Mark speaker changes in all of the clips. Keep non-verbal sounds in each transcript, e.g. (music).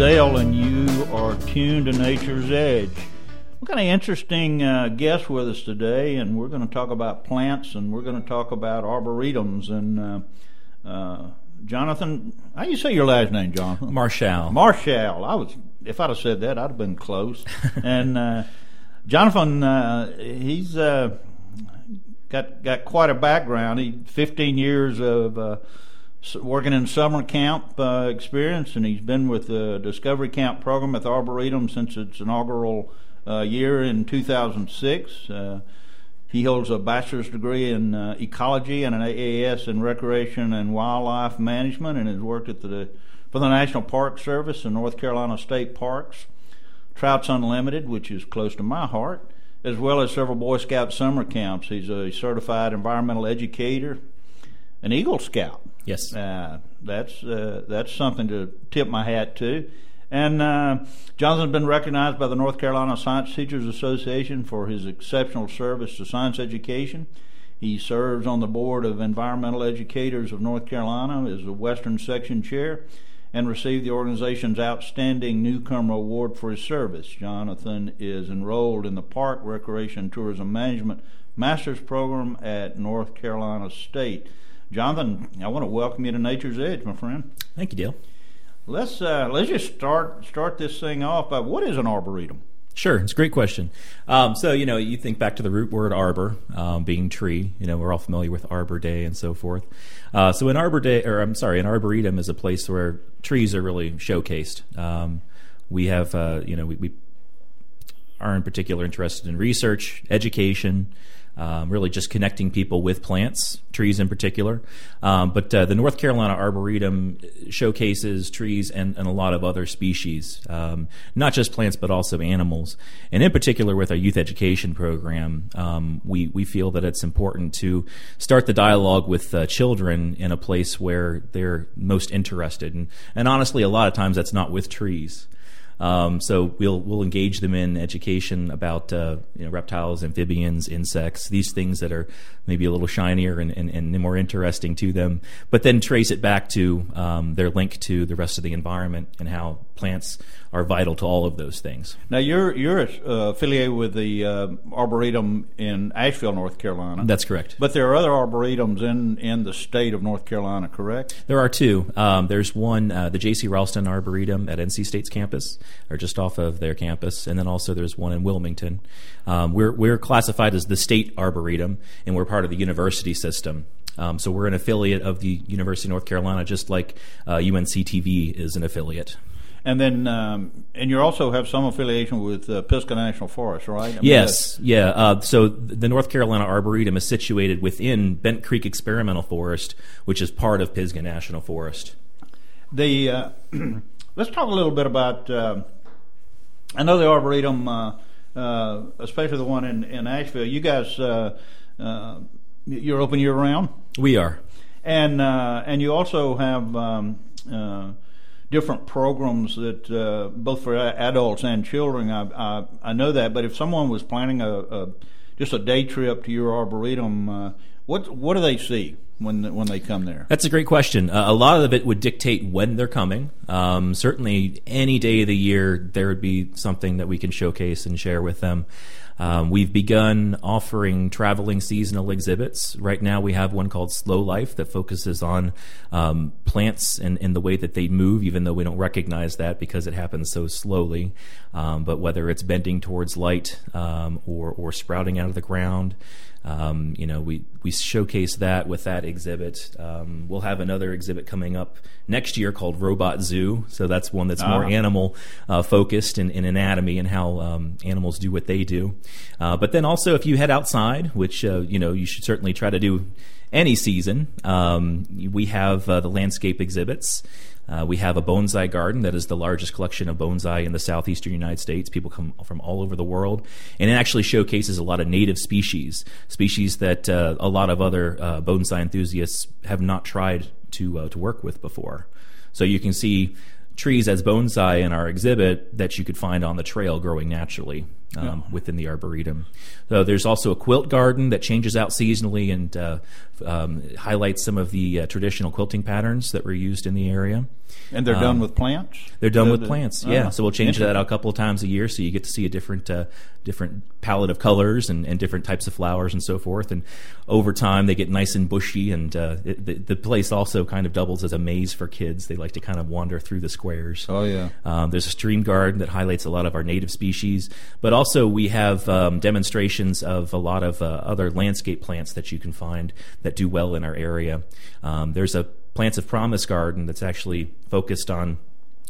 Speaker 1: Dale, and you are tuned to Nature's Edge. We've got an interesting uh, guest with us today, and we're going to talk about plants, and we're going to talk about arboretums. And uh, uh, Jonathan, how do you say your last name, Jonathan?
Speaker 2: Marchal.
Speaker 1: Marchal. I was, if I'd have said that, I'd have been close. (laughs) and uh, Jonathan, uh, he's uh, got got quite a background. He 15 years of working in summer camp uh, experience, and he's been with the Discovery Camp program at the Arboretum since its inaugural uh, year in 2006. Uh, he holds a bachelor's degree in uh, ecology and an AAS in recreation and wildlife management, and has worked at the for the National Park Service and North Carolina State Parks, Trouts Unlimited, which is close to my heart, as well as several Boy Scout summer camps. He's a certified environmental educator, an Eagle Scout
Speaker 2: Yes.
Speaker 1: Uh, that's uh, that's something to tip my hat to. And uh, Jonathan's been recognized by the North Carolina Science Teachers Association for his exceptional service to science education. He serves on the board of Environmental Educators of North Carolina as a Western Section Chair and received the organization's Outstanding Newcomer Award for his service. Jonathan is enrolled in the Park Recreation Tourism Management Master's Program at North Carolina State. Jonathan, I want to welcome you to Nature's Edge, my friend.
Speaker 2: Thank you, Dale.
Speaker 1: Let's uh, let's just start start this thing off. By what is an arboretum?
Speaker 2: Sure, it's a great question. Um, so you know, you think back to the root word arbor, um, being tree. You know, we're all familiar with Arbor Day and so forth. Uh, so an arbor day, or I'm sorry, an arboretum is a place where trees are really showcased. Um, we have, uh, you know, we, we, are in particular interested in research, education, um, really just connecting people with plants, trees in particular. Um, but uh, the North Carolina Arboretum showcases trees and, and a lot of other species, um, not just plants but also animals. And in particular, with our youth education program, um, we we feel that it's important to start the dialogue with uh, children in a place where they're most interested. And, and honestly, a lot of times that's not with trees. Um, so we'll we'll engage them in education about uh, you know, reptiles, amphibians, insects, these things that are maybe a little shinier and, and, and more interesting to them. But then trace it back to um, their link to the rest of the environment and how plants are vital to all of those things.
Speaker 1: Now you're you're uh, affiliated with the uh, arboretum in Asheville, North Carolina.
Speaker 2: That's correct.
Speaker 1: But there are other arboretums in in the state of North Carolina, correct?
Speaker 2: There are two. Um, there's one, uh, the J.C. Raulston Arboretum at NC State's campus, or just off of their campus, and then also there's one in Wilmington. Um, we're we're classified as the state arboretum, and we're part of the university system. Um, so we're an affiliate of the University of North Carolina, just like uh, UNCTV is an affiliate.
Speaker 1: And then, um, and you also have some affiliation with uh, Pisgah National Forest, right? I
Speaker 2: mean, yes, yeah. Uh, so the North Carolina Arboretum is situated within Bent Creek Experimental Forest, which is part of Pisgah National Forest.
Speaker 1: The uh, (clears throat) let's talk a little bit about. Uh, I know the Arboretum, uh, uh, especially the one in, in Asheville. You guys, you're open year round.
Speaker 2: We are,
Speaker 1: and and you also have. Um, different programs that uh, both for adults and children. I, I, I know that, but if someone was planning a, a just a day trip to your arboretum, uh, what what do they see when when they come there?
Speaker 2: That's a great question. Uh, a lot of it would dictate when they're coming. Um, certainly, any day of the year, there would be something that we can showcase and share with them. Um, we've begun offering traveling seasonal exhibits. Right now, we have one called Slow Life that focuses on um, plants and, and, the way that they move, even though we don't recognize that because it happens so slowly. Um, but whether it's bending towards light um, or, or sprouting out of the ground, um, you know, we, we showcase that with that exhibit. Um, we'll have another exhibit coming up next year called Robot Zoo. So that's one that's more ah. animal uh, focused in, in, anatomy and how um, animals do what they do. Uh, but then also, if you head outside, which uh, you know you should certainly try to do any season, um, we have uh, the landscape exhibits. Uh, we have a bonsai garden that is the largest collection of bonsai in the southeastern United States. People come from all over the world, and it actually showcases a lot of native species, species that uh, a lot of other uh, bonsai enthusiasts have not tried to uh, to work with before. So you can see trees as bonsai in our exhibit that you could find on the trail growing naturally um, yeah. within the arboretum. So there's also a quilt garden that changes out seasonally and uh, um, highlights some of the uh, traditional quilting patterns that were used in the area.
Speaker 1: And they're done with plants.
Speaker 2: They're done
Speaker 1: The-
Speaker 2: with
Speaker 1: the-
Speaker 2: plants,
Speaker 1: oh,
Speaker 2: yeah. So we'll change that out a couple of times a year, so you get to see a different, uh, different palette of colors and, and different types of flowers and so forth. And over time, they get nice and bushy, and uh, it, the, the place also kind of doubles as a maze for kids. They like to kind of wander through the squares.
Speaker 1: Oh yeah.
Speaker 2: Um, there's a stream garden that highlights a lot of our native species, but also we have um, demonstrations of a lot of uh, other landscape plants that you can find that do well in our area. Um, there's a Plants of Promise garden that's actually focused on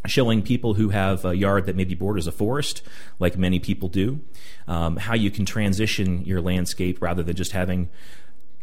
Speaker 2: showing people who have a yard that maybe borders a forest, like many people do, um, how you can transition your landscape rather than just having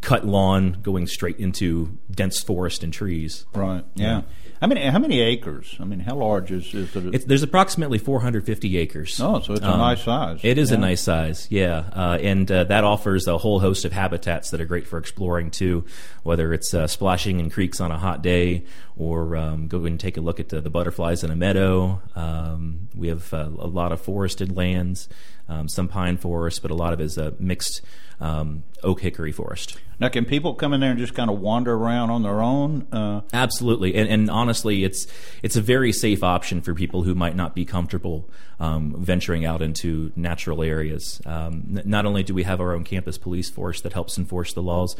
Speaker 2: cut lawn going straight into dense forest and trees.
Speaker 1: Right. Yeah. How many? How many acres? I mean, how large is is it?
Speaker 2: It's, there's approximately 450 acres.
Speaker 1: oh, so it's a
Speaker 2: Um,
Speaker 1: nice size.
Speaker 2: It is a
Speaker 1: Yeah.
Speaker 2: nice size, yeah, uh, and uh, that offers a whole host of habitats that are great for exploring too. Whether it's uh, splashing in creeks on a hot day, or um, go and take a look at the, the butterflies in a meadow. Um, we have uh, a lot of forested lands, um, some pine forest, but a lot of it is a mixed um, oak hickory forest.
Speaker 1: Now, can people come in there and just kind of wander around on their own? Uh,
Speaker 2: Absolutely, and, and honestly, it's it's a very safe option for people who might not be comfortable um, venturing out into natural areas. Um, n- not only do we have our own campus police force that helps enforce the laws,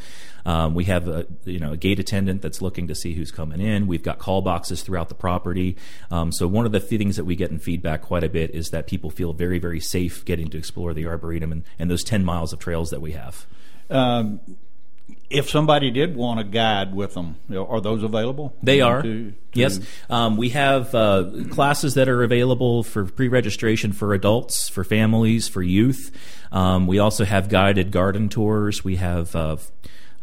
Speaker 2: um, we have a you know a gate attendant that's looking to see who's coming in. We've got call boxes throughout the property. Um, so one of the things that we get in feedback quite a bit is that people feel very very safe getting to explore the arboretum and, and those ten miles of trails that we have.
Speaker 1: um, if somebody did want a guide with them, are those available?
Speaker 2: They are.
Speaker 1: to-
Speaker 2: yes. Um, we have uh, classes that are available for pre registration for adults, for families, for youth. Um, we also have guided garden tours. We have uh,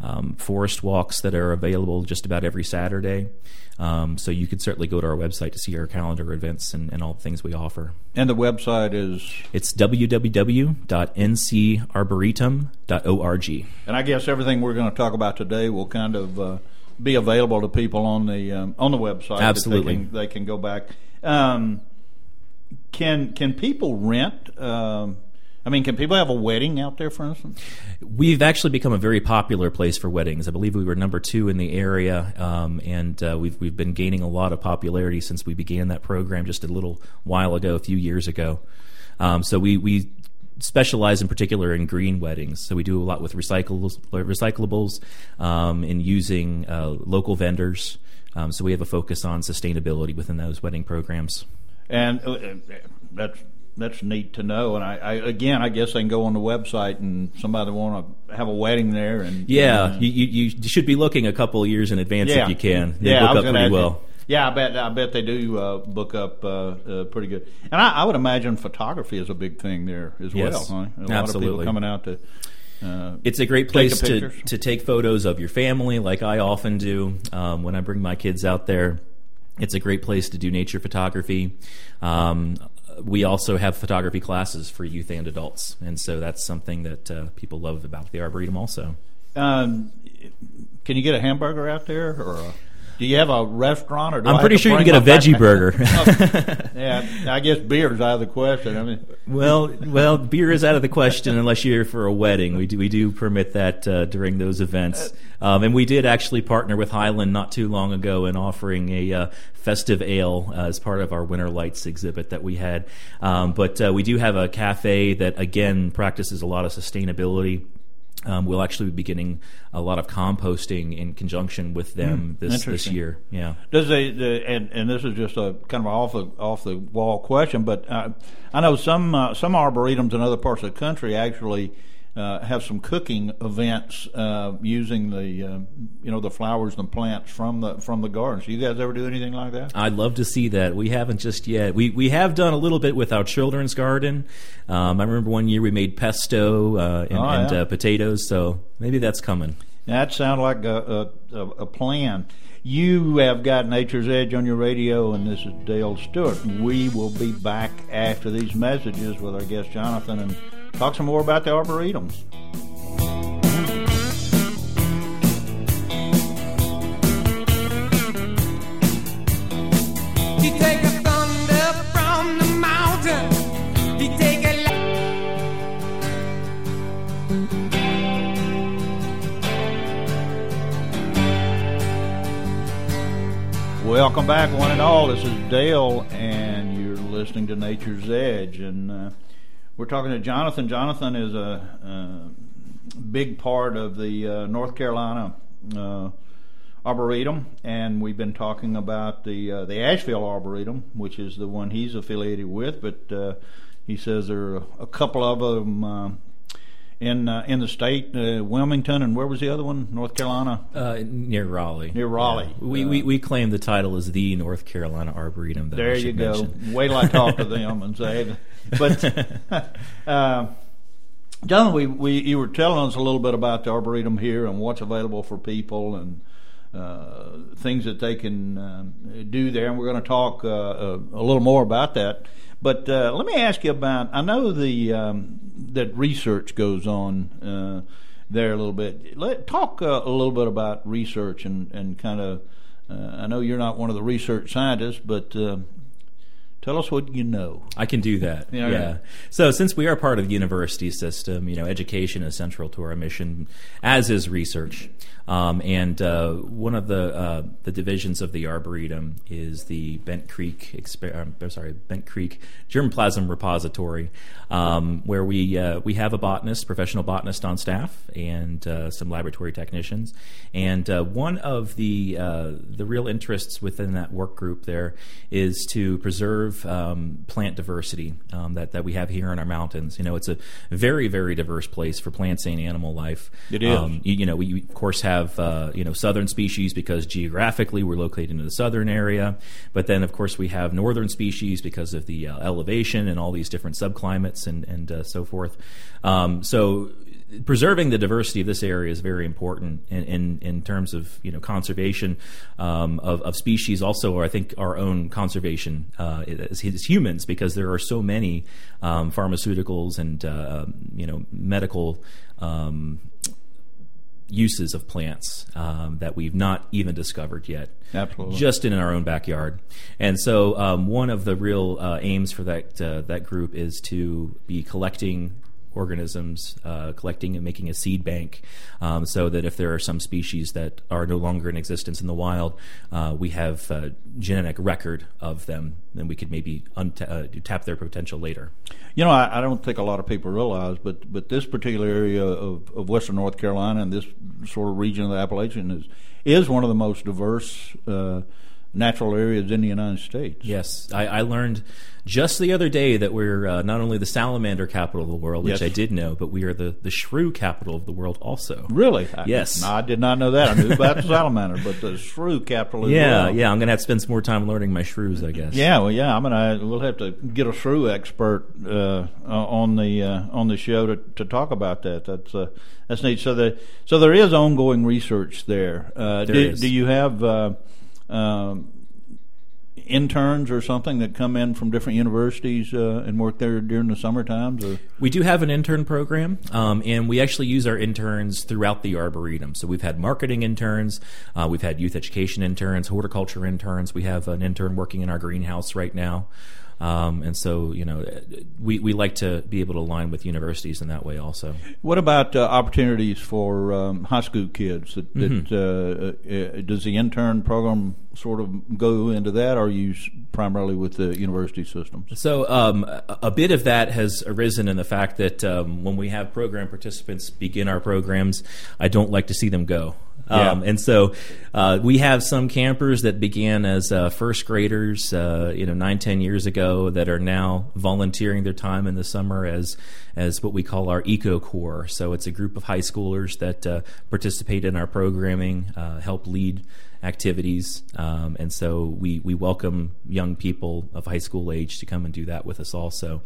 Speaker 2: um, forest walks that are available just about every Saturday. Um, so you could certainly go to our website to see our calendar events and, and all the things we offer.
Speaker 1: And the website is,
Speaker 2: It's www.ncarboretum.org.
Speaker 1: and I guess everything we're going to talk about today will kind of uh, be available to people on the um, on the website.
Speaker 2: Absolutely.
Speaker 1: they can, they can go back. Um, can can people rent? I mean, can people have a wedding out there, for instance?
Speaker 2: We've actually become a very popular place for weddings. I believe we were number two in the area, um, and uh, we've we've been gaining a lot of popularity since we began that program just a little while ago, a few years ago. Um, so we we specialize in particular in green weddings. So we do a lot with recyclables, recyclables, um, in using uh, local vendors. Um, so we have a focus on sustainability within those wedding programs.
Speaker 1: And uh, uh, that's that's neat to know. And I, I again, I guess they can go on the website and somebody want to have a wedding there. And
Speaker 2: Yeah, you, you, you should be looking a couple of years in advance
Speaker 1: yeah,
Speaker 2: if you can. They
Speaker 1: yeah, I
Speaker 2: book up pretty
Speaker 1: ask you.
Speaker 2: well.
Speaker 1: Yeah, I bet I bet they do uh, book up uh, uh, pretty good. And I, I would imagine photography is a big thing there as
Speaker 2: Yes,
Speaker 1: well. Huh? A lot of people coming out to. Uh,
Speaker 2: It's a great place to,
Speaker 1: pictures.
Speaker 2: to take photos of your family, like I often do um, when I bring my kids out there. It's a great place to do nature photography. Um, we also have photography classes for youth and adults, and so that's something that uh, people love about the Arboretum also.
Speaker 1: um, can you get a hamburger out there, or a, do you have a restaurant? Or do I
Speaker 2: I'm pretty sure you can get a veggie burger. (laughs)
Speaker 1: yeah, I guess beer is out of the question. I mean,
Speaker 2: well, well, beer is out of the question unless you're for a wedding. We do we do permit that uh, during those events, um, and we did actually partner with Highland not too long ago in offering a uh, festive ale uh, as part of our Winter Lights exhibit that we had. Um, but uh, we do have a cafe that again practices a lot of sustainability. Um, we'll actually be getting a lot of composting in conjunction with them this this year. Yeah.
Speaker 1: Does they, the, and and this is just a kind of off the off the wall question, but uh, I know some uh, some arboretums in other parts of the country actually uh, have some cooking events uh, using the uh, you know the flowers and plants from the from the gardens. Do you guys ever do anything like that?
Speaker 2: I'd love to see that. We haven't just yet. We we have done a little bit with our children's garden. Um, I remember one year we made pesto uh, and,
Speaker 1: Oh,
Speaker 2: and
Speaker 1: yeah.
Speaker 2: uh, potatoes, so maybe that's coming.
Speaker 1: That sounds like a, a, a plan. You have got Nature's Edge on your radio, and this is Dale Stewart. We will be back after these messages with our guest Jonathan and talk some more about the arboretums.
Speaker 3: He take a thunder from the mountain. He take a li-
Speaker 1: Welcome back, one and all. This is Dale, and you're listening to Nature's Edge, and uh, we're talking to Jonathan. Jonathan is a, a big part of the uh, North Carolina uh, Arboretum, and we've been talking about the uh, the Asheville Arboretum, which is the one he's affiliated with. But uh, he says there are a couple of them uh, in uh, in the state, uh, Wilmington, and where was the other one? North Carolina.
Speaker 2: Uh, near Raleigh.
Speaker 1: Near Raleigh.
Speaker 2: Yeah. We,
Speaker 1: Uh,
Speaker 2: we we claim the title as the North Carolina Arboretum.
Speaker 1: There you go.
Speaker 2: mention.
Speaker 1: Wait till I talk to (laughs) them and say, but (laughs) uh, John, we, we you were telling us a little bit about the arboretum here and what's available for people and uh, things that they can um, do there, and we're going to talk uh, a, a little more about that. But uh, let me ask you about. I know the um, that research goes on uh, there a little bit. Let talk uh, a little bit about research and and kind of. Uh, I know you're not one of the research scientists, but uh, tell us what you know.
Speaker 2: I can do that.
Speaker 1: Yeah,
Speaker 2: Yeah.
Speaker 1: yeah.
Speaker 2: So since we are part of the university system, you know, education is central to our mission, as is research. Um, and uh, one of the uh, the divisions of the arboretum is the Bent Creek, exper- um, I'm sorry, Bent Creek Germplasm Repository, um, where we uh, we have a botanist, professional botanist on staff, and uh, some laboratory technicians. And uh, one of the uh, the real interests within that work group there is to preserve um, plant diversity um, that that we have here in our mountains. You know, it's a very very diverse place for plants and animal life.
Speaker 1: It is.
Speaker 2: Um, you, you know, we of course have uh, you know southern species because geographically we're located in the southern area, but then of course we have northern species because of the uh, elevation and all these different subclimates and and uh, so forth. Um, so preserving the diversity of this area is very important in, in, in terms of you know conservation um, of, of species. Also, I think our own conservation uh, as, as humans, because there are so many um, pharmaceuticals and uh, you know medical. Um, uses of plants um, that we've not even discovered yet
Speaker 1: Absolutely.
Speaker 2: just in our own backyard. And so, um, one of the real uh, aims for that uh, that group is to be collecting organisms, uh, collecting and making a seed bank, um, so that if there are some species that are no longer in existence in the wild, uh, we have uh, genetic record of them, and we could maybe unta- uh, tap their potential later.
Speaker 1: You know, I, I don't think a lot of people realize, but but this particular area of, of western North Carolina and this sort of region of the Appalachian is is one of the most diverse uh, natural areas in the United States.
Speaker 2: Yes, I, I learned just the other day that we're uh, not only the salamander capital of the world, which
Speaker 1: Yes.
Speaker 2: I did know, but we are the, the shrew capital of the world also.
Speaker 1: Really? I-
Speaker 2: Yes.
Speaker 1: no, I did not know that. I knew about the salamander, but the shrew capital
Speaker 2: Yeah,
Speaker 1: well.
Speaker 2: yeah. I'm going to have to spend some more time learning my shrews, I guess.
Speaker 1: Yeah, well, yeah. I'm gonna. We'll have to get a shrew expert uh, uh, on the uh, on the show to, to talk about that. That's uh, that's neat. So the so there is ongoing research there. Uh,
Speaker 2: There
Speaker 1: do,
Speaker 2: is.
Speaker 1: do you have uh, um, interns or something that come in from different universities uh, and work there during the summer times? Or
Speaker 2: We do have an intern program, um, and we actually use our interns throughout the arboretum. So we've had marketing interns, uh, we've had youth education interns, horticulture interns. We have an intern working in our greenhouse right now. Um, and so, you know, we, we like to be able to align with universities in that way also.
Speaker 1: what about uh, opportunities for um, high school kids? That, that uh, uh, does the intern program sort of go into that, or are you primarily with the university systems?
Speaker 2: So, um, a, a bit of that has arisen in the fact that um, when we have program participants begin our programs, I don't like to see them go. Um, and so uh, we have some campers that began as uh, first graders, uh, you know, nine, ten years ago, that are now volunteering their time in the summer as as what we call our eco corps. So it's a group of high schoolers that uh, participate in our programming, uh, help lead activities, um, and so we we welcome young people of high school age to come and do that with us. Also,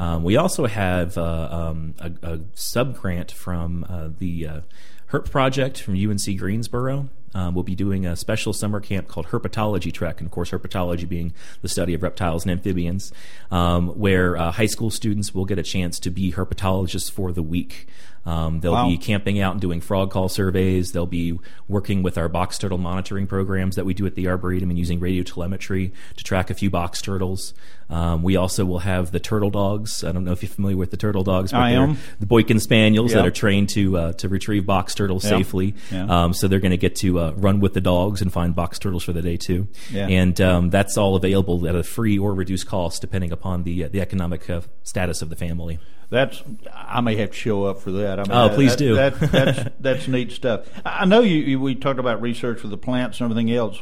Speaker 2: um, we also have uh, um, a, a sub grant from the Herp Project from UNC Greensboro. Um, we'll be doing a special summer camp called Herpetology Trek, and of course, herpetology being the study of reptiles and amphibians, um, where uh, high school students will get a chance to be herpetologists for the week. Um, they'll
Speaker 1: Wow.
Speaker 2: be camping out and doing frog call surveys. They'll be working with our box turtle monitoring programs that we do at the Arboretum and using radio telemetry to track a few box turtles. Um, we also will have the turtle dogs. I don't know if you're familiar with the turtle dogs, but
Speaker 1: I
Speaker 2: they're
Speaker 1: am.
Speaker 2: the Boykin Spaniels
Speaker 1: Yeah.
Speaker 2: that are trained to uh, to retrieve box turtles
Speaker 1: Yeah.
Speaker 2: safely.
Speaker 1: Yeah.
Speaker 2: Um, so they're going to get to uh, run with the dogs and find box turtles for the day too. And um, that's all available at a free or reduced cost depending upon the uh, the economic uh, status of the family.
Speaker 1: That's I may have to show up for that. I mean,
Speaker 2: Oh,
Speaker 1: that-
Speaker 2: please
Speaker 1: that-
Speaker 2: do.
Speaker 1: That, (laughs) that's that's neat stuff. I know you, you. We talked about research for the plants and everything else.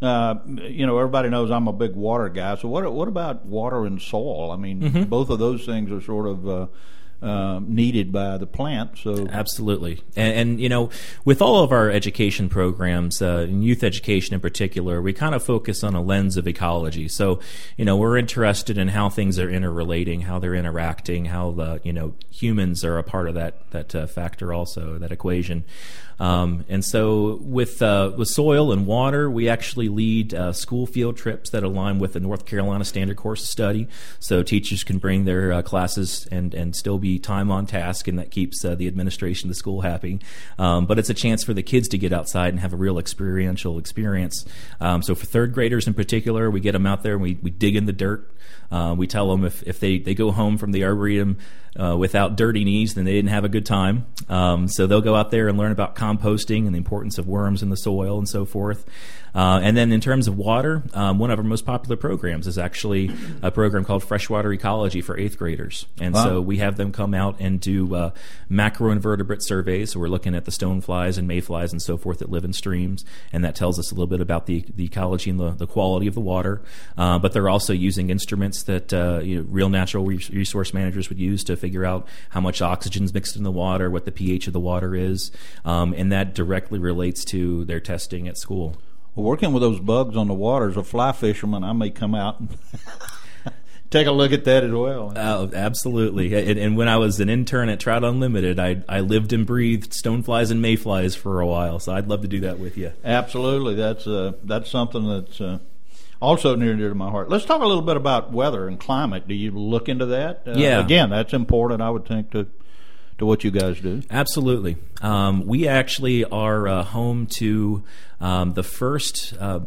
Speaker 1: Uh, you know, everybody knows I'm a big water guy. So what what about water and soil? I mean,
Speaker 2: Mm-hmm.
Speaker 1: both of those things are sort of. Uh, uh, needed by the plant, so
Speaker 2: Absolutely, and, and you know, with all of our education programs, uh, youth education in particular, we kind of focus on a lens of ecology. So, you know, we're interested in how things are interrelating, how they're interacting, how the you know humans are a part of that that uh, factor also that equation. Um, and so, with uh, with soil and water, we actually lead uh, school field trips that align with the North Carolina Standard Course of Study. So teachers can bring their uh, classes and and still be time on task, and that keeps uh, the administration of the school happy. Um, but it's a chance for the kids to get outside and have a real experiential experience. Um, so for third graders in particular, we get them out there and we, we dig in the dirt. Uh, we tell them if, if they, they go home from the arboretum uh, without dirty knees, then they didn't have a good time. Um, so they'll go out there and learn about composting and the importance of worms in the soil and so forth. Uh, and then in terms of water, um, one of our most popular programs is actually a program called Freshwater Ecology for eighth graders. And
Speaker 1: Wow.
Speaker 2: so we have them come out and do uh, macroinvertebrate surveys. So we're looking at the stoneflies and mayflies and so forth that live in streams, and that tells us a little bit about the, the ecology and the, the quality of the water. Uh, but they're also using instruments that uh, you know, real natural re- resource managers would use to figure out how much oxygen is mixed in the water, what the pH of the water is, um, and that directly relates to their testing at school.
Speaker 1: Well, working with those bugs on the water as a fly fisherman, I may come out and (laughs) take a look at that as well.
Speaker 2: Oh, absolutely. And, and when I was an intern at Trout Unlimited, I, I lived and breathed stoneflies and mayflies for a while. So I'd love to do that with you.
Speaker 1: Absolutely, that's uh, that's something that's uh, also near and dear to my heart. Let's talk a little bit about weather and climate. Do you look into that? Uh,
Speaker 2: Yeah.
Speaker 1: Again, that's important, I would think, to to what you guys do.
Speaker 2: Absolutely. Um, we actually are uh, home to um, the first. Uh,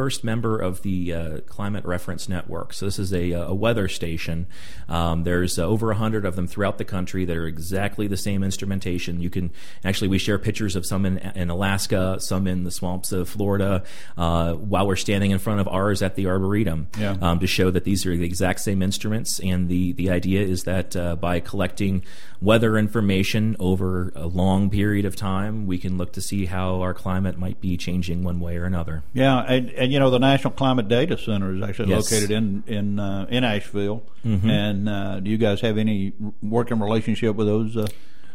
Speaker 2: First member of the uh, Climate Reference Network. So, this is a, a weather station. Um, there's uh, over 100 of them throughout the country that are exactly the same instrumentation. You can actually, we share pictures of some in, in Alaska, some in the swamps of Florida, uh, while we're standing in front of ours at the Arboretum
Speaker 1: Yeah.
Speaker 2: um, to show that these are the exact same instruments. And the, the idea is that uh, by collecting weather information over a long period of time, we can look to see how our climate might be changing one way or another.
Speaker 1: Yeah, and, and you know the National Climate Data Center is actually
Speaker 2: Yes.
Speaker 1: located in in uh, in Asheville. And uh, do you guys have any working relationship with those?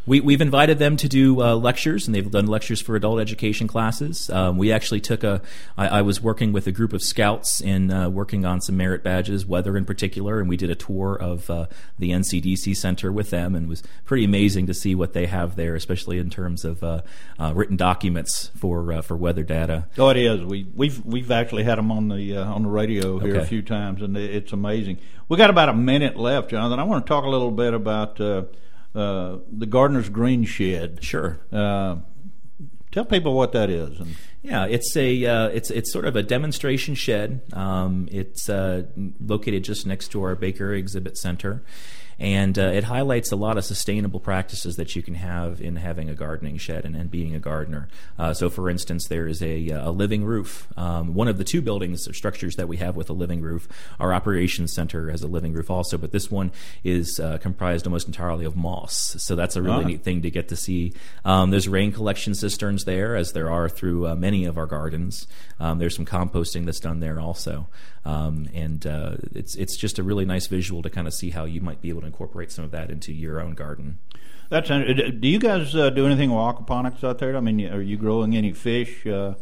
Speaker 2: We, we've invited them to do uh, lectures, and they've done lectures for adult education classes. Um, we actually took a. I, I was working with a group of scouts in uh, working on some merit badges, weather in particular, and we did a tour of uh, the NCDC center with them, and it was pretty amazing to see what they have there, especially in terms of uh, uh, written documents for uh, for weather data.
Speaker 1: Oh, it is. We we've we've actually had them on the uh, on the radio here a few times, and it's amazing. We got about a minute left, Jonathan. I want to talk a little bit about uh, the Gardener's Green Shed.
Speaker 2: Sure.
Speaker 1: Uh, tell people what that is. And
Speaker 2: Yeah, it's a uh, it's it's sort of a demonstration shed. Um, it's uh, located just next to our Baker Exhibit Center, and uh, it highlights a lot of sustainable practices that you can have in having a gardening shed and, and being a gardener. Uh, so, for instance, there is a, a living roof. Um, one of the two buildings or structures that we have with a living roof, our operations center has a living roof also, but this one is uh, comprised almost entirely of moss. So that's a really
Speaker 1: Ah.
Speaker 2: neat thing to get to see. Um, there's rain collection cisterns there, as there are through uh, many of our gardens. Um, there's some composting that's done there also, um, and uh, it's it's just a really nice visual to kind of see how you might be able to incorporate some of that into your own garden.
Speaker 1: that's. Do you guys uh, do anything with aquaponics out there? I mean, are you growing any fish uh,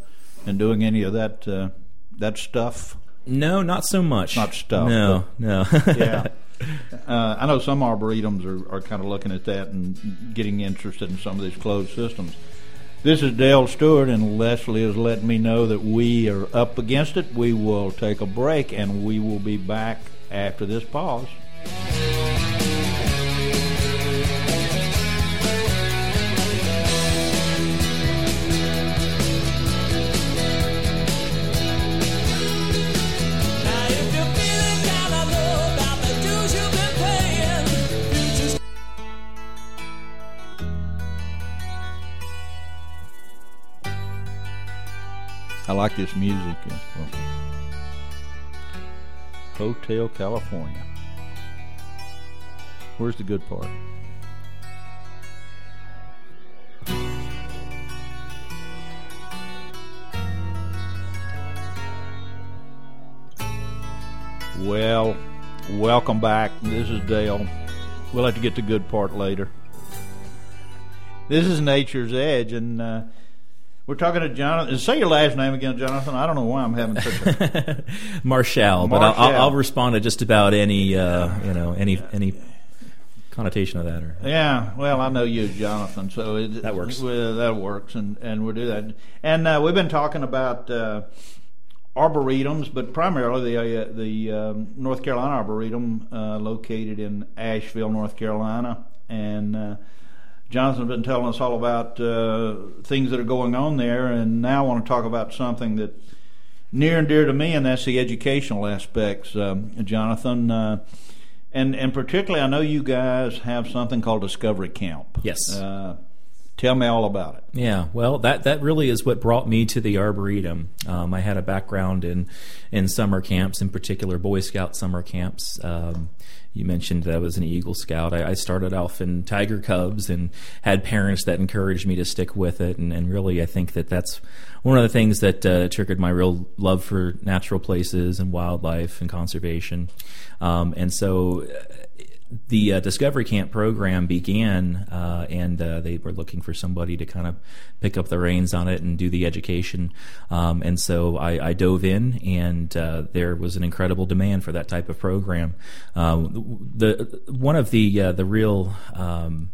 Speaker 1: and doing any of that uh, that stuff?
Speaker 2: No, not so much.
Speaker 1: Not stuff,
Speaker 2: No, no. (laughs)
Speaker 1: yeah. Uh, I know some arboretums are, are kind of looking at that and getting interested in some of these closed systems. This is Dale Stewart, and Leslie has let me know that we are up against it. We will take a break, and we will be back after this pause. Like this music. Hotel California. Where's the good part? Well, welcome back. This is Dale. We'll have to get the good part later. This is Nature's Edge, and uh, we're talking to Jonathan. Say your last name again, Jonathan. I don't know why I'm having such a. (laughs) (laughs)
Speaker 2: Marchal, but I'll, I'll, I'll respond to just about any uh, you know any any connotation of that. Or
Speaker 1: Yeah, well, I know you, Jonathan, so it,
Speaker 2: That works.
Speaker 1: Well, that works, and and we'll do that. And uh, we've been talking about uh, arboretums, but primarily the uh, the um, North Carolina Arboretum uh, located in Asheville, North Carolina, and. Jonathan's been telling us all about uh, things that are going on there, and now I want to talk about something that near and dear to me, and that's the educational aspects, um, Jonathan. Uh, and and particularly, I know you guys have something called Discovery Camp.
Speaker 2: Yes.
Speaker 1: Uh, tell me all about it.
Speaker 2: Yeah, well, that that really is what brought me to the arboretum. Um, I had a background in in summer camps, in particular Boy Scout summer camps. Um, you mentioned that I was an Eagle Scout. I, I started off in Tiger Cubs and had parents that encouraged me to stick with it. And, and really, I think that that's one of the things that uh, triggered my real love for natural places and wildlife and conservation. Um, and so the uh, Discovery Camp program began, uh, and uh, they were looking for somebody to kind of pick up the reins on it and do the education. Um, and so I, I dove in, and uh, there was an incredible demand for that type of program. Um, the one of the uh, the real um,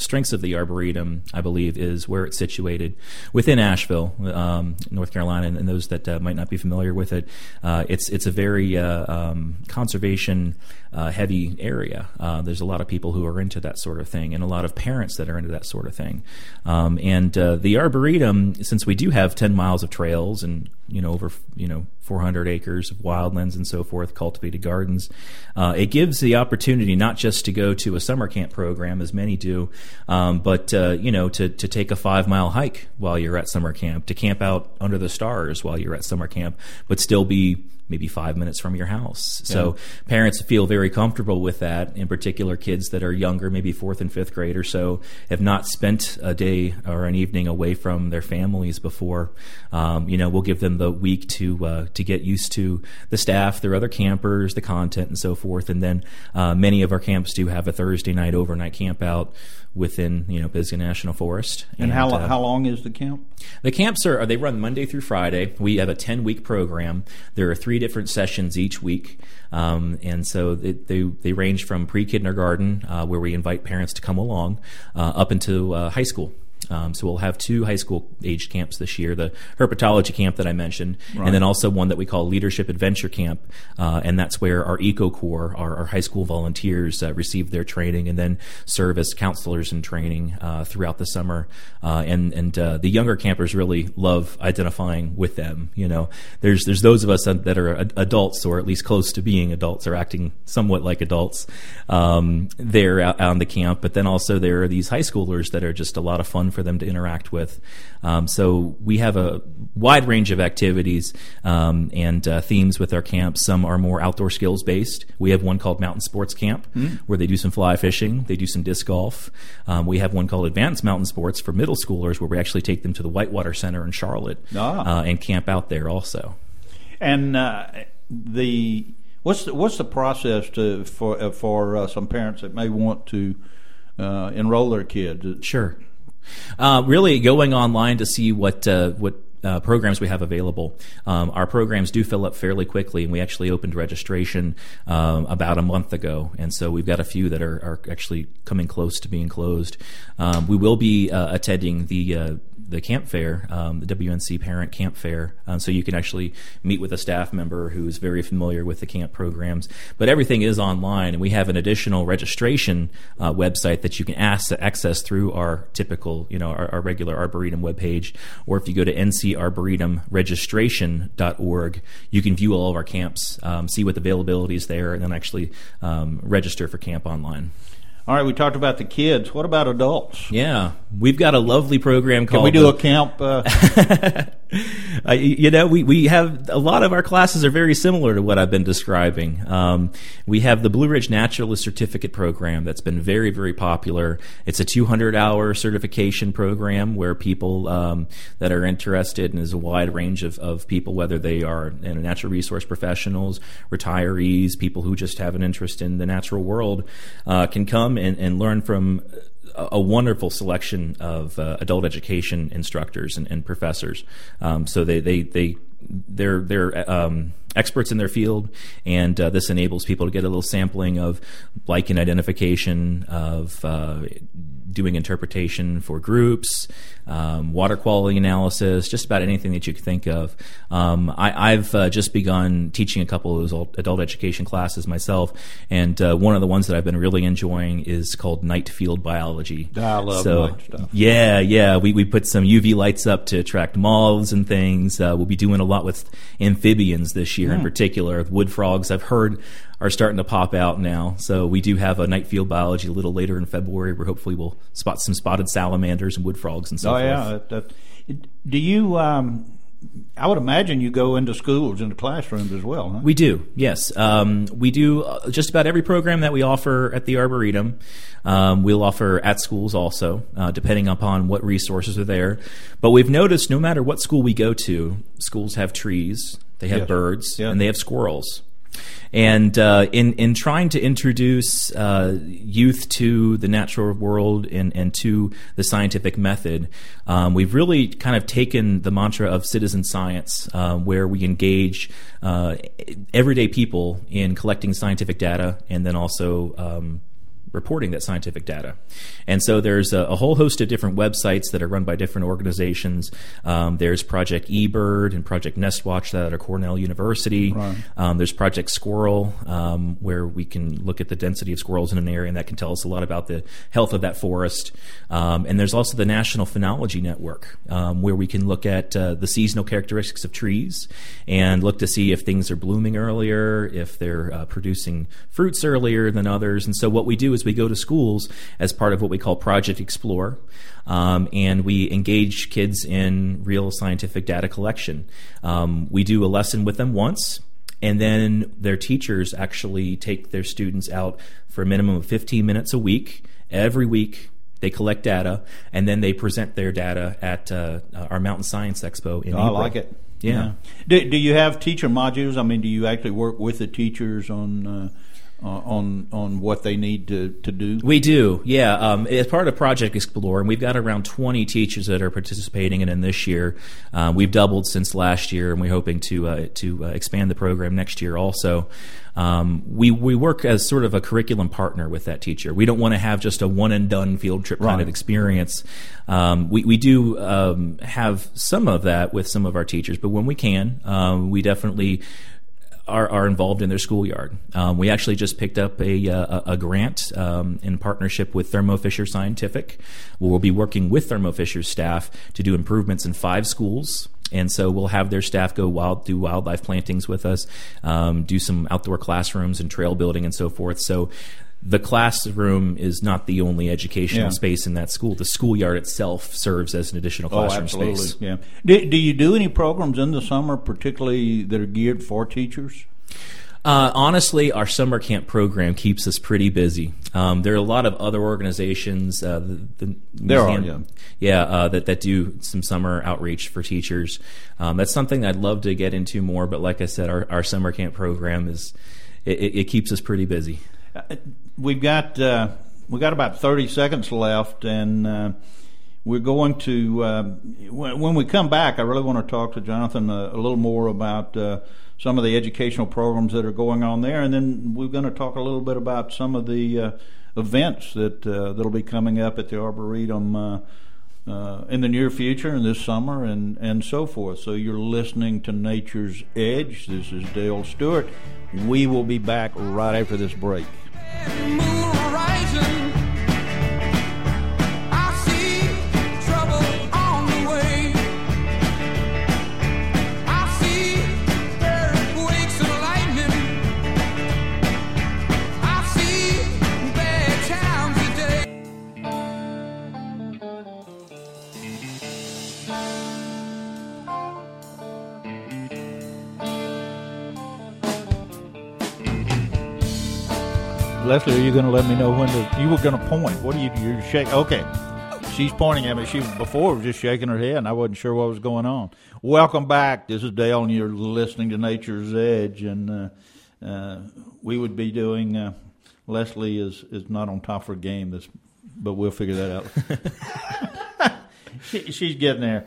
Speaker 2: strengths of the arboretum, I believe, is where it's situated within Asheville, um, North Carolina. And, those that uh, might not be familiar with it, uh, it's it's a very uh, um, conservation uh, heavy area. Uh, there's a lot of people who are into that sort of thing, and a lot of parents that are into that sort of thing. Um, and uh, the arboretum, since we do have 10 miles of trails and you know over you know 400 acres of wildlands and so forth, cultivated gardens. Uh, it gives the opportunity not just to go to a summer camp program, as many do, um, but uh, you know to to take a five mile hike while you're at summer camp, to camp out under the stars while you're at summer camp, but still be maybe five minutes from your house. So parents feel very comfortable with that. In particular, kids that are younger, maybe fourth and fifth grade or so, have not spent a day or an evening away from their families before. Um, you know, we'll give them the week to uh, to get used to the staff, their other campers, the content, and so forth. And then uh, many of our camps do have a Thursday night overnight camp out within you know Pisgah National Forest.
Speaker 1: And, how,
Speaker 2: uh,
Speaker 1: how long is the camp?
Speaker 2: the camps are they run Monday through Friday. We have a ten week program. There are three different sessions each week, um, and so they, they they range from pre kindergarten, uh, where we invite parents to come along, uh, up into uh, high school. Um, so we'll have two high school age camps this year: the herpetology camp that I mentioned, and then also one that we call Leadership Adventure Camp, uh, and that's where our Eco Corps, our, our high school volunteers, uh, receive their training and then serve as counselors in training uh, throughout the summer. Uh, and and uh, the younger campers really love identifying with them. You know, there's there's those of us that are adults or at least close to being adults or acting somewhat like adults. Um, they're out on the camp, but then also there are these high schoolers that are just a lot of fun for them to interact with. Um, so we have a wide range of activities um, and uh, themes with our camps. Some are more outdoor skills based. We have one called Mountain Sports Camp where they do some fly fishing, they do some disc golf. Um, we have one called Advanced Mountain Sports for middle schoolers where we actually take them to the Whitewater Center in Charlotte
Speaker 1: Ah.
Speaker 2: uh, and camp out there also.
Speaker 1: And uh, the what's the, what's the process to for uh, for uh, some parents that may want to uh, enroll their kids?
Speaker 2: Sure. Uh, really, going online to see what uh, what uh, programs we have available. Um, our programs do fill up fairly quickly, and we actually opened registration um, about a month ago, and so we've got a few that are, are actually coming close to being closed. Um, we will be uh, attending the uh, the camp fair, um, the WNC Parent Camp Fair, um, so you can actually meet with a staff member who's very familiar with the camp programs. But everything is online, and we have an additional registration uh, website that you can ask, access through our typical, you know, our, our regular Arboretum webpage, or if you go to ncarboretumregistration.org, you can view all of our camps, um, see what availability is there, and then actually um, register for camp online.
Speaker 1: All right, we talked about the kids. What about adults?
Speaker 2: Yeah, we've got a lovely program called.
Speaker 1: Can we do
Speaker 2: the-
Speaker 1: a camp? Uh, (laughs)
Speaker 2: Uh, you know, we, we have a lot of our classes are very similar to what I've been describing. Um, we have the Blue Ridge Naturalist Certificate Program that's been very, very popular. It's a 200 hour certification program where people um, that are interested, and there's a wide range of, of people, whether they are you know, natural resource professionals, retirees, people who just have an interest in the natural world, uh, can come and, and learn from a wonderful selection of uh, adult education instructors and, and professors. Um, so they they they they're they're um, experts in their field, and uh, this enables people to get a little sampling of lichen identification, of uh, doing interpretation for groups, um, water quality analysis, just about anything that you could think of. Um, I, I've uh, just begun teaching a couple of those adult- education classes myself, and uh, one of the ones that I've been really enjoying is called night field biology.
Speaker 1: I love
Speaker 2: so,
Speaker 1: night stuff.
Speaker 2: Yeah, yeah. We, we put some UV lights up to attract moths and things. Uh, we'll be doing a lot with amphibians this year in particular. Wood frogs, I've heard, are starting to pop out now. So we do have a night field biology a little later in February where hopefully we'll spot some spotted salamanders and wood frogs and so
Speaker 1: Oh yeah. That, that, do you? Um, I would imagine you go into schools, into classrooms as well. Huh?
Speaker 2: We do, yes. Um, we do uh, just about every program that we offer at the Arboretum. Um, we'll offer at schools also, uh, depending upon what resources are there. But we've noticed no matter what school we go to, schools have trees, they have
Speaker 1: Yes.
Speaker 2: birds,
Speaker 1: Yeah.
Speaker 2: and they have squirrels. And uh, in in trying to introduce uh, youth to the natural world and, and to the scientific method, um, we've really kind of taken the mantra of citizen science, uh, where we engage uh, everyday people in collecting scientific data and then also um, reporting that scientific data. And so there's a, a whole host of different websites that are run by different organizations. Um, there's Project eBird and Project Nestwatch that are at Cornell University.
Speaker 1: Right.
Speaker 2: Um, there's Project Squirrel, um, where we can look at the density of squirrels in an area, and that can tell us a lot about the health of that forest. Um, and there's also the National Phenology Network, um, where we can look at uh, the seasonal characteristics of trees and look to see if things are blooming earlier, if they're uh, producing fruits earlier than others. And so what we do is we go to schools as part of what we call Project Explore, um, and we engage kids in real scientific data collection. Um, we do a lesson with them once and then their teachers actually take their students out for a minimum of 15 minutes a week every week they collect data and then they present their data at uh, our mountain science expo in
Speaker 1: I
Speaker 2: April.
Speaker 1: like it.
Speaker 2: Yeah.
Speaker 1: Do, do you have teacher modules? I mean, do you actually work with the teachers on uh, uh, on on what they need to, to do?
Speaker 2: We do, yeah. Um, as part of Project Explore, and we've got around 20 teachers that are participating in it this year. Um, we've doubled since last year, and we're hoping to uh, to uh, expand the program next year also. Um, we we work as sort of a curriculum partner with that teacher. We don't want to have just a one and done field trip kind
Speaker 1: Right.
Speaker 2: of experience. Um, we we do um, have some of that with some of our teachers, but when we can, um, we definitely are, are involved in their schoolyard. Um, we actually just picked up a, uh, a, a grant um, in partnership with Thermo Fisher Scientific, we'll be working with Thermo Fisher's staff to do improvements in five schools. And so we'll have their staff go wild, do wildlife plantings with us, um, do some outdoor classrooms and trail building and so forth. So the classroom is not the only educational
Speaker 1: Yeah.
Speaker 2: space in that school. The schoolyard itself serves as an additional
Speaker 1: Oh,
Speaker 2: classroom
Speaker 1: absolutely.
Speaker 2: space.
Speaker 1: Yeah. Do, do you do any programs in the summer, particularly that are geared for teachers?
Speaker 2: Uh, honestly, our summer camp program keeps us pretty busy. Um, there are a lot of other organizations. Uh, the, the
Speaker 1: There are,
Speaker 2: museum- yeah, uh, that that do some summer outreach for teachers. Um, that's something I'd love to get into more, but like I said, our, our summer camp program is it, it, keeps us pretty busy.
Speaker 1: Uh, We've got uh, we got about thirty seconds left, and uh, we're going to uh, when, when we come back. I really want to talk to Jonathan a, a little more about uh, some of the educational programs that are going on there, and then we're going to talk a little bit about some of the uh, events that uh, that'll be coming up at the Arboretum. Uh, uh, in the near future and this summer and, and so forth. So you're listening to Nature's Edge. This is Dale Stewart. We will be back right after this break. Leslie, are you going to let me know when to? You were going to point. What are you? You're shaking. Okay. She's pointing at me. She before was just shaking her head, and I wasn't sure what was going on. Welcome back. This is Dale, and you're listening to Nature's Edge, and uh, uh, we would be doing. Uh, Leslie is is not on top of her game, this, but we'll figure that out. (laughs) she, she's getting there.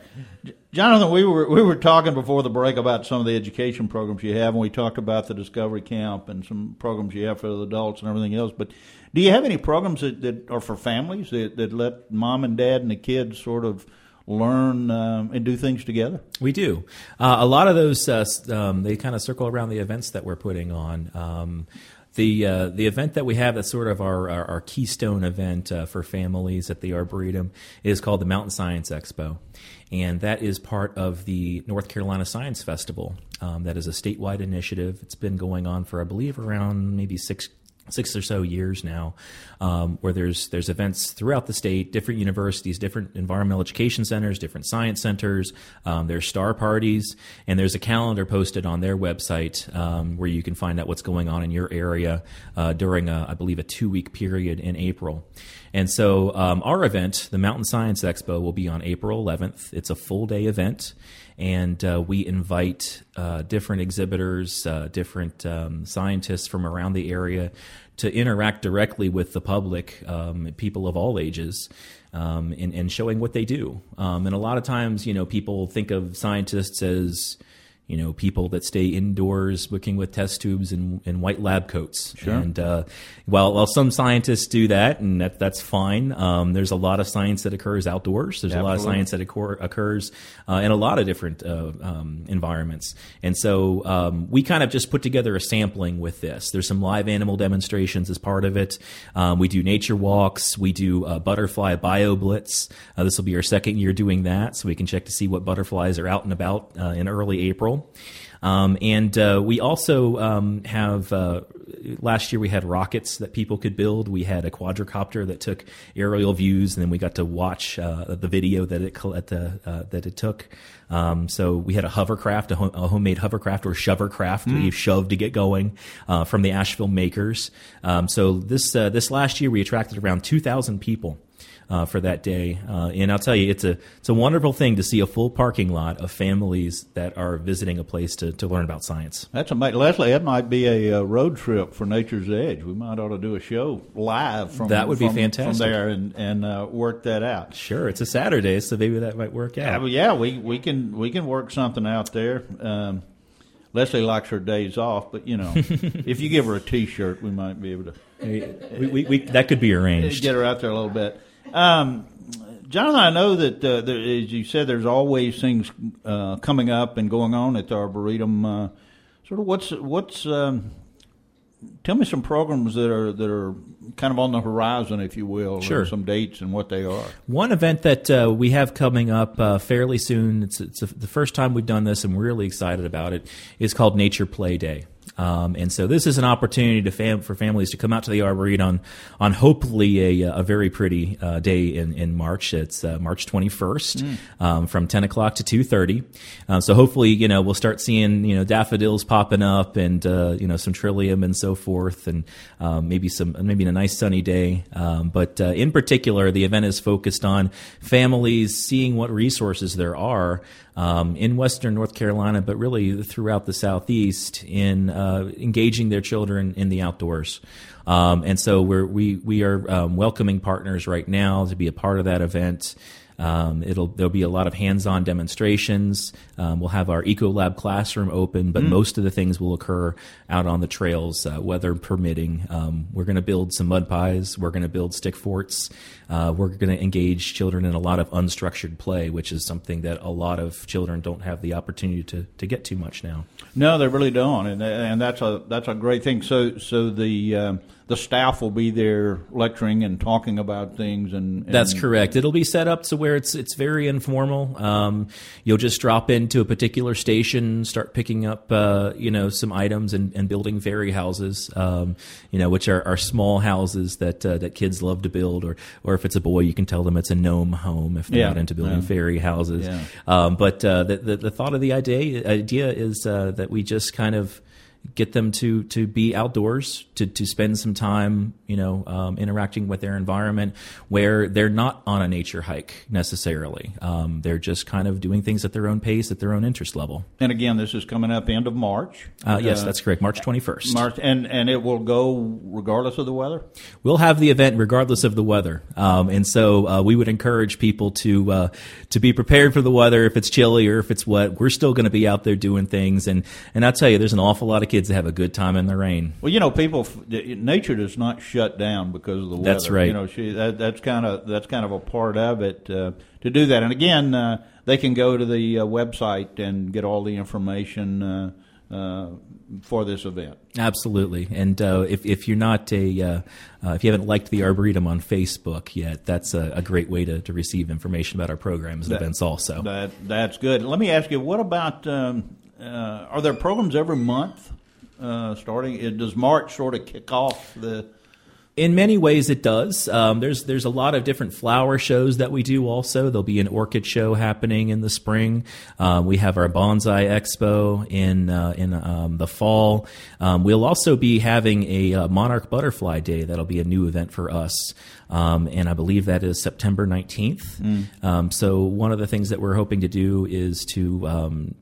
Speaker 1: Jonathan, we were we were talking before the break about some of the education programs you have, and we talked about the Discovery Camp and some programs you have for adults and everything else. But do you have any programs that, that are for families that, that let mom and dad and the kids sort of learn um, and do things together?
Speaker 2: We do. Uh, a lot of those, uh, um, they kind of circle around the events that we're putting on. Um, the uh, the event that we have that's sort of our, our, our keystone event uh, for families at the Arboretum is called the Mountain Science Expo. And that is part of the North Carolina Science Festival. Um, that is a statewide initiative. It's been going on for, I believe, around maybe six six or so years now, um, where there's there's events throughout the state, different universities, different environmental education centers, different science centers. Um, there's star parties, and there's a calendar posted on their website um, where you can find out what's going on in your area uh, during, a, I believe, a two week period in April. And so um, our event, the Mountain Science Expo, will be on April 11th. It's a full day event and uh, we invite uh, different exhibitors, uh, different um, scientists from around the area to interact directly with the public, um, people of all ages, um, in, in showing what they do. Um, and a lot of times, you know, people think of scientists as you know, people that stay indoors working with test tubes and, and white lab coats.
Speaker 1: Sure.
Speaker 2: And uh, while, while some scientists do that, and that, that's fine, um, there's a lot of science that occurs outdoors. There's a lot of science that occur, occurs uh, in a lot of different uh, um, environments. And so um, we kind of just put together a sampling with this. There's some live animal demonstrations as part of it. Um, we do nature walks. We do uh, butterfly bio blitz. Uh, this will be our second year doing that, so we can check to see what butterflies are out and about uh, in early April. Um, and uh, we also um, have uh, last year we had rockets that people could build. We had a quadricopter that took aerial views, and then we got to watch uh, the video that it at the, uh, that it took. Um, so we had a hovercraft, a, ho- a homemade hovercraft or shovercraft that you shoved to get going uh, from the Asheville makers. Um, so this uh, this last year we attracted around two thousand people uh, for that day. Uh, and I'll tell you, it's a it's a wonderful thing to see a full parking lot of families that are visiting a place to, to learn about science.
Speaker 1: That's amazing. Leslie, that might be a uh, road trip for Nature's Edge. We might ought to do a show live from
Speaker 2: That would be fantastic.
Speaker 1: from there and and uh, work that out.
Speaker 2: Sure, it's a Saturday, so maybe that might work out.
Speaker 1: well, yeah, we, we can we can work something out there. Um, Leslie likes her days off, but you know, (laughs) if you give her a T-shirt, we might be able to
Speaker 2: we, we, we, that could be arranged.
Speaker 1: get her out there a little bit. Um, Jonathan, I know that uh, there, as you said, there's always things uh, coming up and going on at the Arboretum. Uh, sort of what's what's um, tell me some programs that are that are kind of on the horizon, if you will,
Speaker 2: Sure.
Speaker 1: some dates and what they are.
Speaker 2: One event that uh, we have coming up uh, fairly soon, it's, it's the first time we've done this and we're really excited about it, is called Nature Play Day. Um, and so this is an opportunity to fam- for families to come out to the Arboretum on, on hopefully a, a very pretty uh, day in, in March. It's uh, March 21st um, from 10 o'clock to 2.30. Uh, so hopefully, you know, we'll start seeing, you know, daffodils popping up and, uh, you know, some trillium and so forth and um, maybe some, maybe a nice sunny day. Um, but uh, in particular, the event is focused on families seeing what resources there are um, in Western North Carolina, but really throughout the Southeast in uh, engaging their children in the outdoors. Um, and so we're, we we are um, welcoming partners right now to be a part of that event. Um, it'll there'll be a lot of hands-on demonstrations. Um, we'll have our EcoLab classroom open, but most of the things will occur out on the trails, uh, weather permitting. Um, we're going to build some mud pies. We're going to build stick forts. Uh, we're going to engage children in a lot of unstructured play, which is something that a lot of children don't have the opportunity to, to get too much now.
Speaker 1: No, they really don't, and and that's a that's a great thing. So so the um, the staff will be there lecturing and talking about things, and, and
Speaker 2: That's correct. It'll be set up to where it's it's very informal. Um, you'll just drop into a particular station, start picking up uh, you know some items and, and building fairy houses. Um, you know, which are, are small houses that uh, that kids love to build, or or if it's a boy, you can tell them it's a gnome home if they're
Speaker 1: Yeah.
Speaker 2: not into building
Speaker 1: Yeah.
Speaker 2: fairy houses.
Speaker 1: Yeah.
Speaker 2: Um, but uh, the, the the thought of the idea idea is uh, that we just kind of get them to to be outdoors, to to spend some time, you know, um, interacting with their environment, where they're not on a nature hike necessarily. Um, they're just kind of doing things at their own pace, at their own interest level.
Speaker 1: And again, this is coming up end of March.
Speaker 2: Uh, yes, that's correct. March twenty first.
Speaker 1: March, and and it will go regardless of the weather.
Speaker 2: We'll have the event regardless of the weather, um, and so uh, we would encourage people to uh, to be prepared for the weather. If it's chilly or if it's wet, we're still going to be out there doing things. And and I'll tell you, there's an awful lot of kids that have a good time in the rain.
Speaker 1: Well, you know, people, nature does not shut down because of the weather.
Speaker 2: That's right.
Speaker 1: You know, she, that, that's kind of that's kind of a part of it uh, to do that. And again, uh, they can go to the uh, website and get all the information uh, uh, for this event.
Speaker 2: Absolutely, and uh, if if you're not a uh, uh, if you haven't liked the Arboretum on Facebook yet, that's a, a great way to, to receive information about our programs and
Speaker 1: That-
Speaker 2: events. Also,
Speaker 1: That that's good. Let me ask you, what about? Um, uh, are there programs every month uh, starting? It, does March sort of kick off the?
Speaker 2: In many ways, it does. Um, there's there's a lot of different flower shows that we do. Also, there'll be an orchid show happening in the spring. Um, we have our bonsai expo in uh, in um, the fall. Um, we'll also be having a uh, monarch butterfly day. That'll be a new event for us. Um, and I believe that is September 19th. Um, so one of the things that we're hoping to do is to um,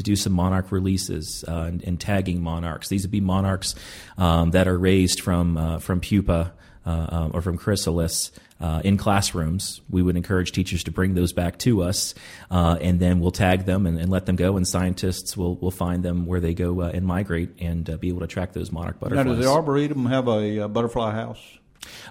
Speaker 2: to do some monarch releases uh, and, and tagging monarchs. These would be monarchs um, that are raised from uh, from pupa uh, um, or from chrysalis. Uh, in classrooms, we would encourage teachers to bring those back to us, uh, and then we'll tag them and, and let them go. And scientists will will find them where they go uh, and migrate, and uh, be able to track those monarch
Speaker 1: Now,
Speaker 2: butterflies.
Speaker 1: does the Arboretum have a, butterfly house?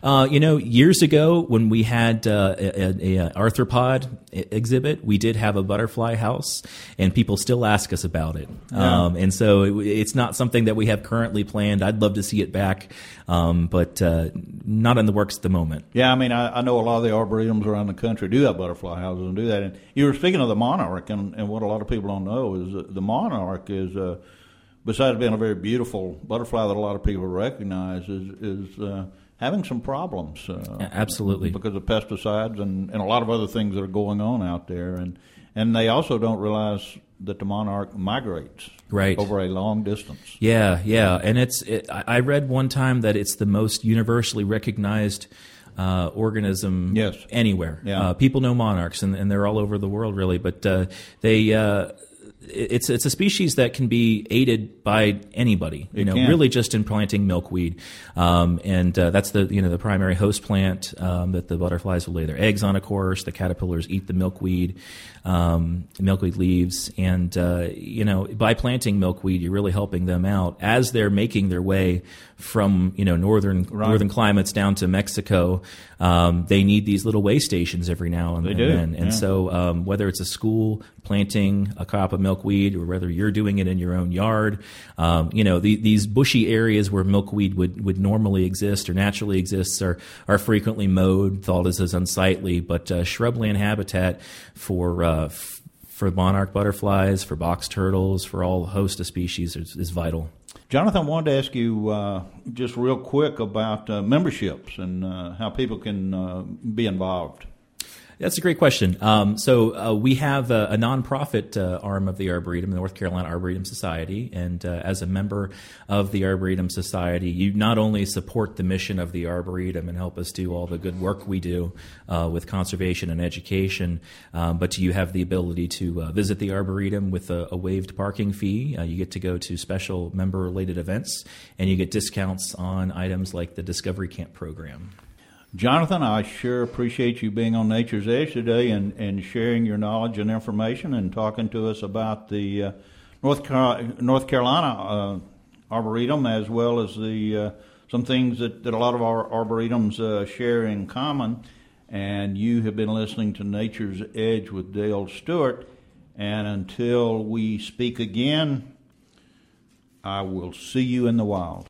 Speaker 2: Uh, you know, years ago when we had uh, a, a, a arthropod exhibit, we did have a butterfly house, and people still ask us about it. Um, and so it, it's not something that we have currently planned. I'd love to see it back, um, but uh, not in the works at the moment.
Speaker 1: Yeah, I mean, I, I know a lot of the arboretums around the country do have butterfly houses and do that. And you were speaking of the monarch, and, and what a lot of people don't know is that the monarch is, uh, besides being a very beautiful butterfly that a lot of people recognize, is is uh, having some problems. Uh,
Speaker 2: absolutely.
Speaker 1: because of pesticides and, and a lot of other things that are going on out there, and and they also don't realize that the monarch migrates
Speaker 2: Right.
Speaker 1: over a long distance.
Speaker 2: Yeah, yeah, and it's. It, I read one time that it's the most universally recognized uh, organism
Speaker 1: Yes.
Speaker 2: anywhere.
Speaker 1: Yeah.
Speaker 2: Uh, people know monarchs, and, and they're all over the world, really. But uh, they. It's it's a species that can be aided by anybody, you
Speaker 1: It
Speaker 2: know,
Speaker 1: can.
Speaker 2: really just in planting milkweed, um, and uh, that's the you know the primary host plant um, that the butterflies will lay their eggs on. Of course, the caterpillars eat the milkweed, um, milkweed leaves, and uh, you know by planting milkweed, you're really helping them out as they're making their way from you know northern northern climates down to Mexico. Um, they need these little way stations every now and,
Speaker 1: They
Speaker 2: and
Speaker 1: do,
Speaker 2: then, and
Speaker 1: yeah.
Speaker 2: so um, whether it's a school planting a crop of milkweed or whether you're doing it in your own yard, um, you know the, these bushy areas where milkweed would, would normally exist or naturally exists are are frequently mowed, thought as, as unsightly, but uh, shrubland habitat for uh, f- for monarch butterflies, for box turtles, for all host of species is, is vital.
Speaker 1: Jonathan, I wanted to ask you uh, just real quick about uh, memberships and uh, how people can uh, be involved.
Speaker 2: That's a great question. Um, so uh, we have a, a nonprofit uh, arm of the Arboretum, the North Carolina Arboretum Society, and uh, as a member of the Arboretum Society, you not only support the mission of the Arboretum and help us do all the good work we do uh, with conservation and education, um, but you have the ability to uh, visit the Arboretum with a, a waived parking fee. Uh, you get to go to special member-related events, and you get discounts on items like the Discovery Camp program.
Speaker 1: Jonathan, I sure appreciate you being on Nature's Edge today and, and sharing your knowledge and information and talking to us about the uh, North, Car- North Carolina uh, Arboretum as well as the uh, some things that, that a lot of our arboretums uh, share in common. And you have been listening to Nature's Edge with Dale Stewart. And until we speak again, I will see you in the wild.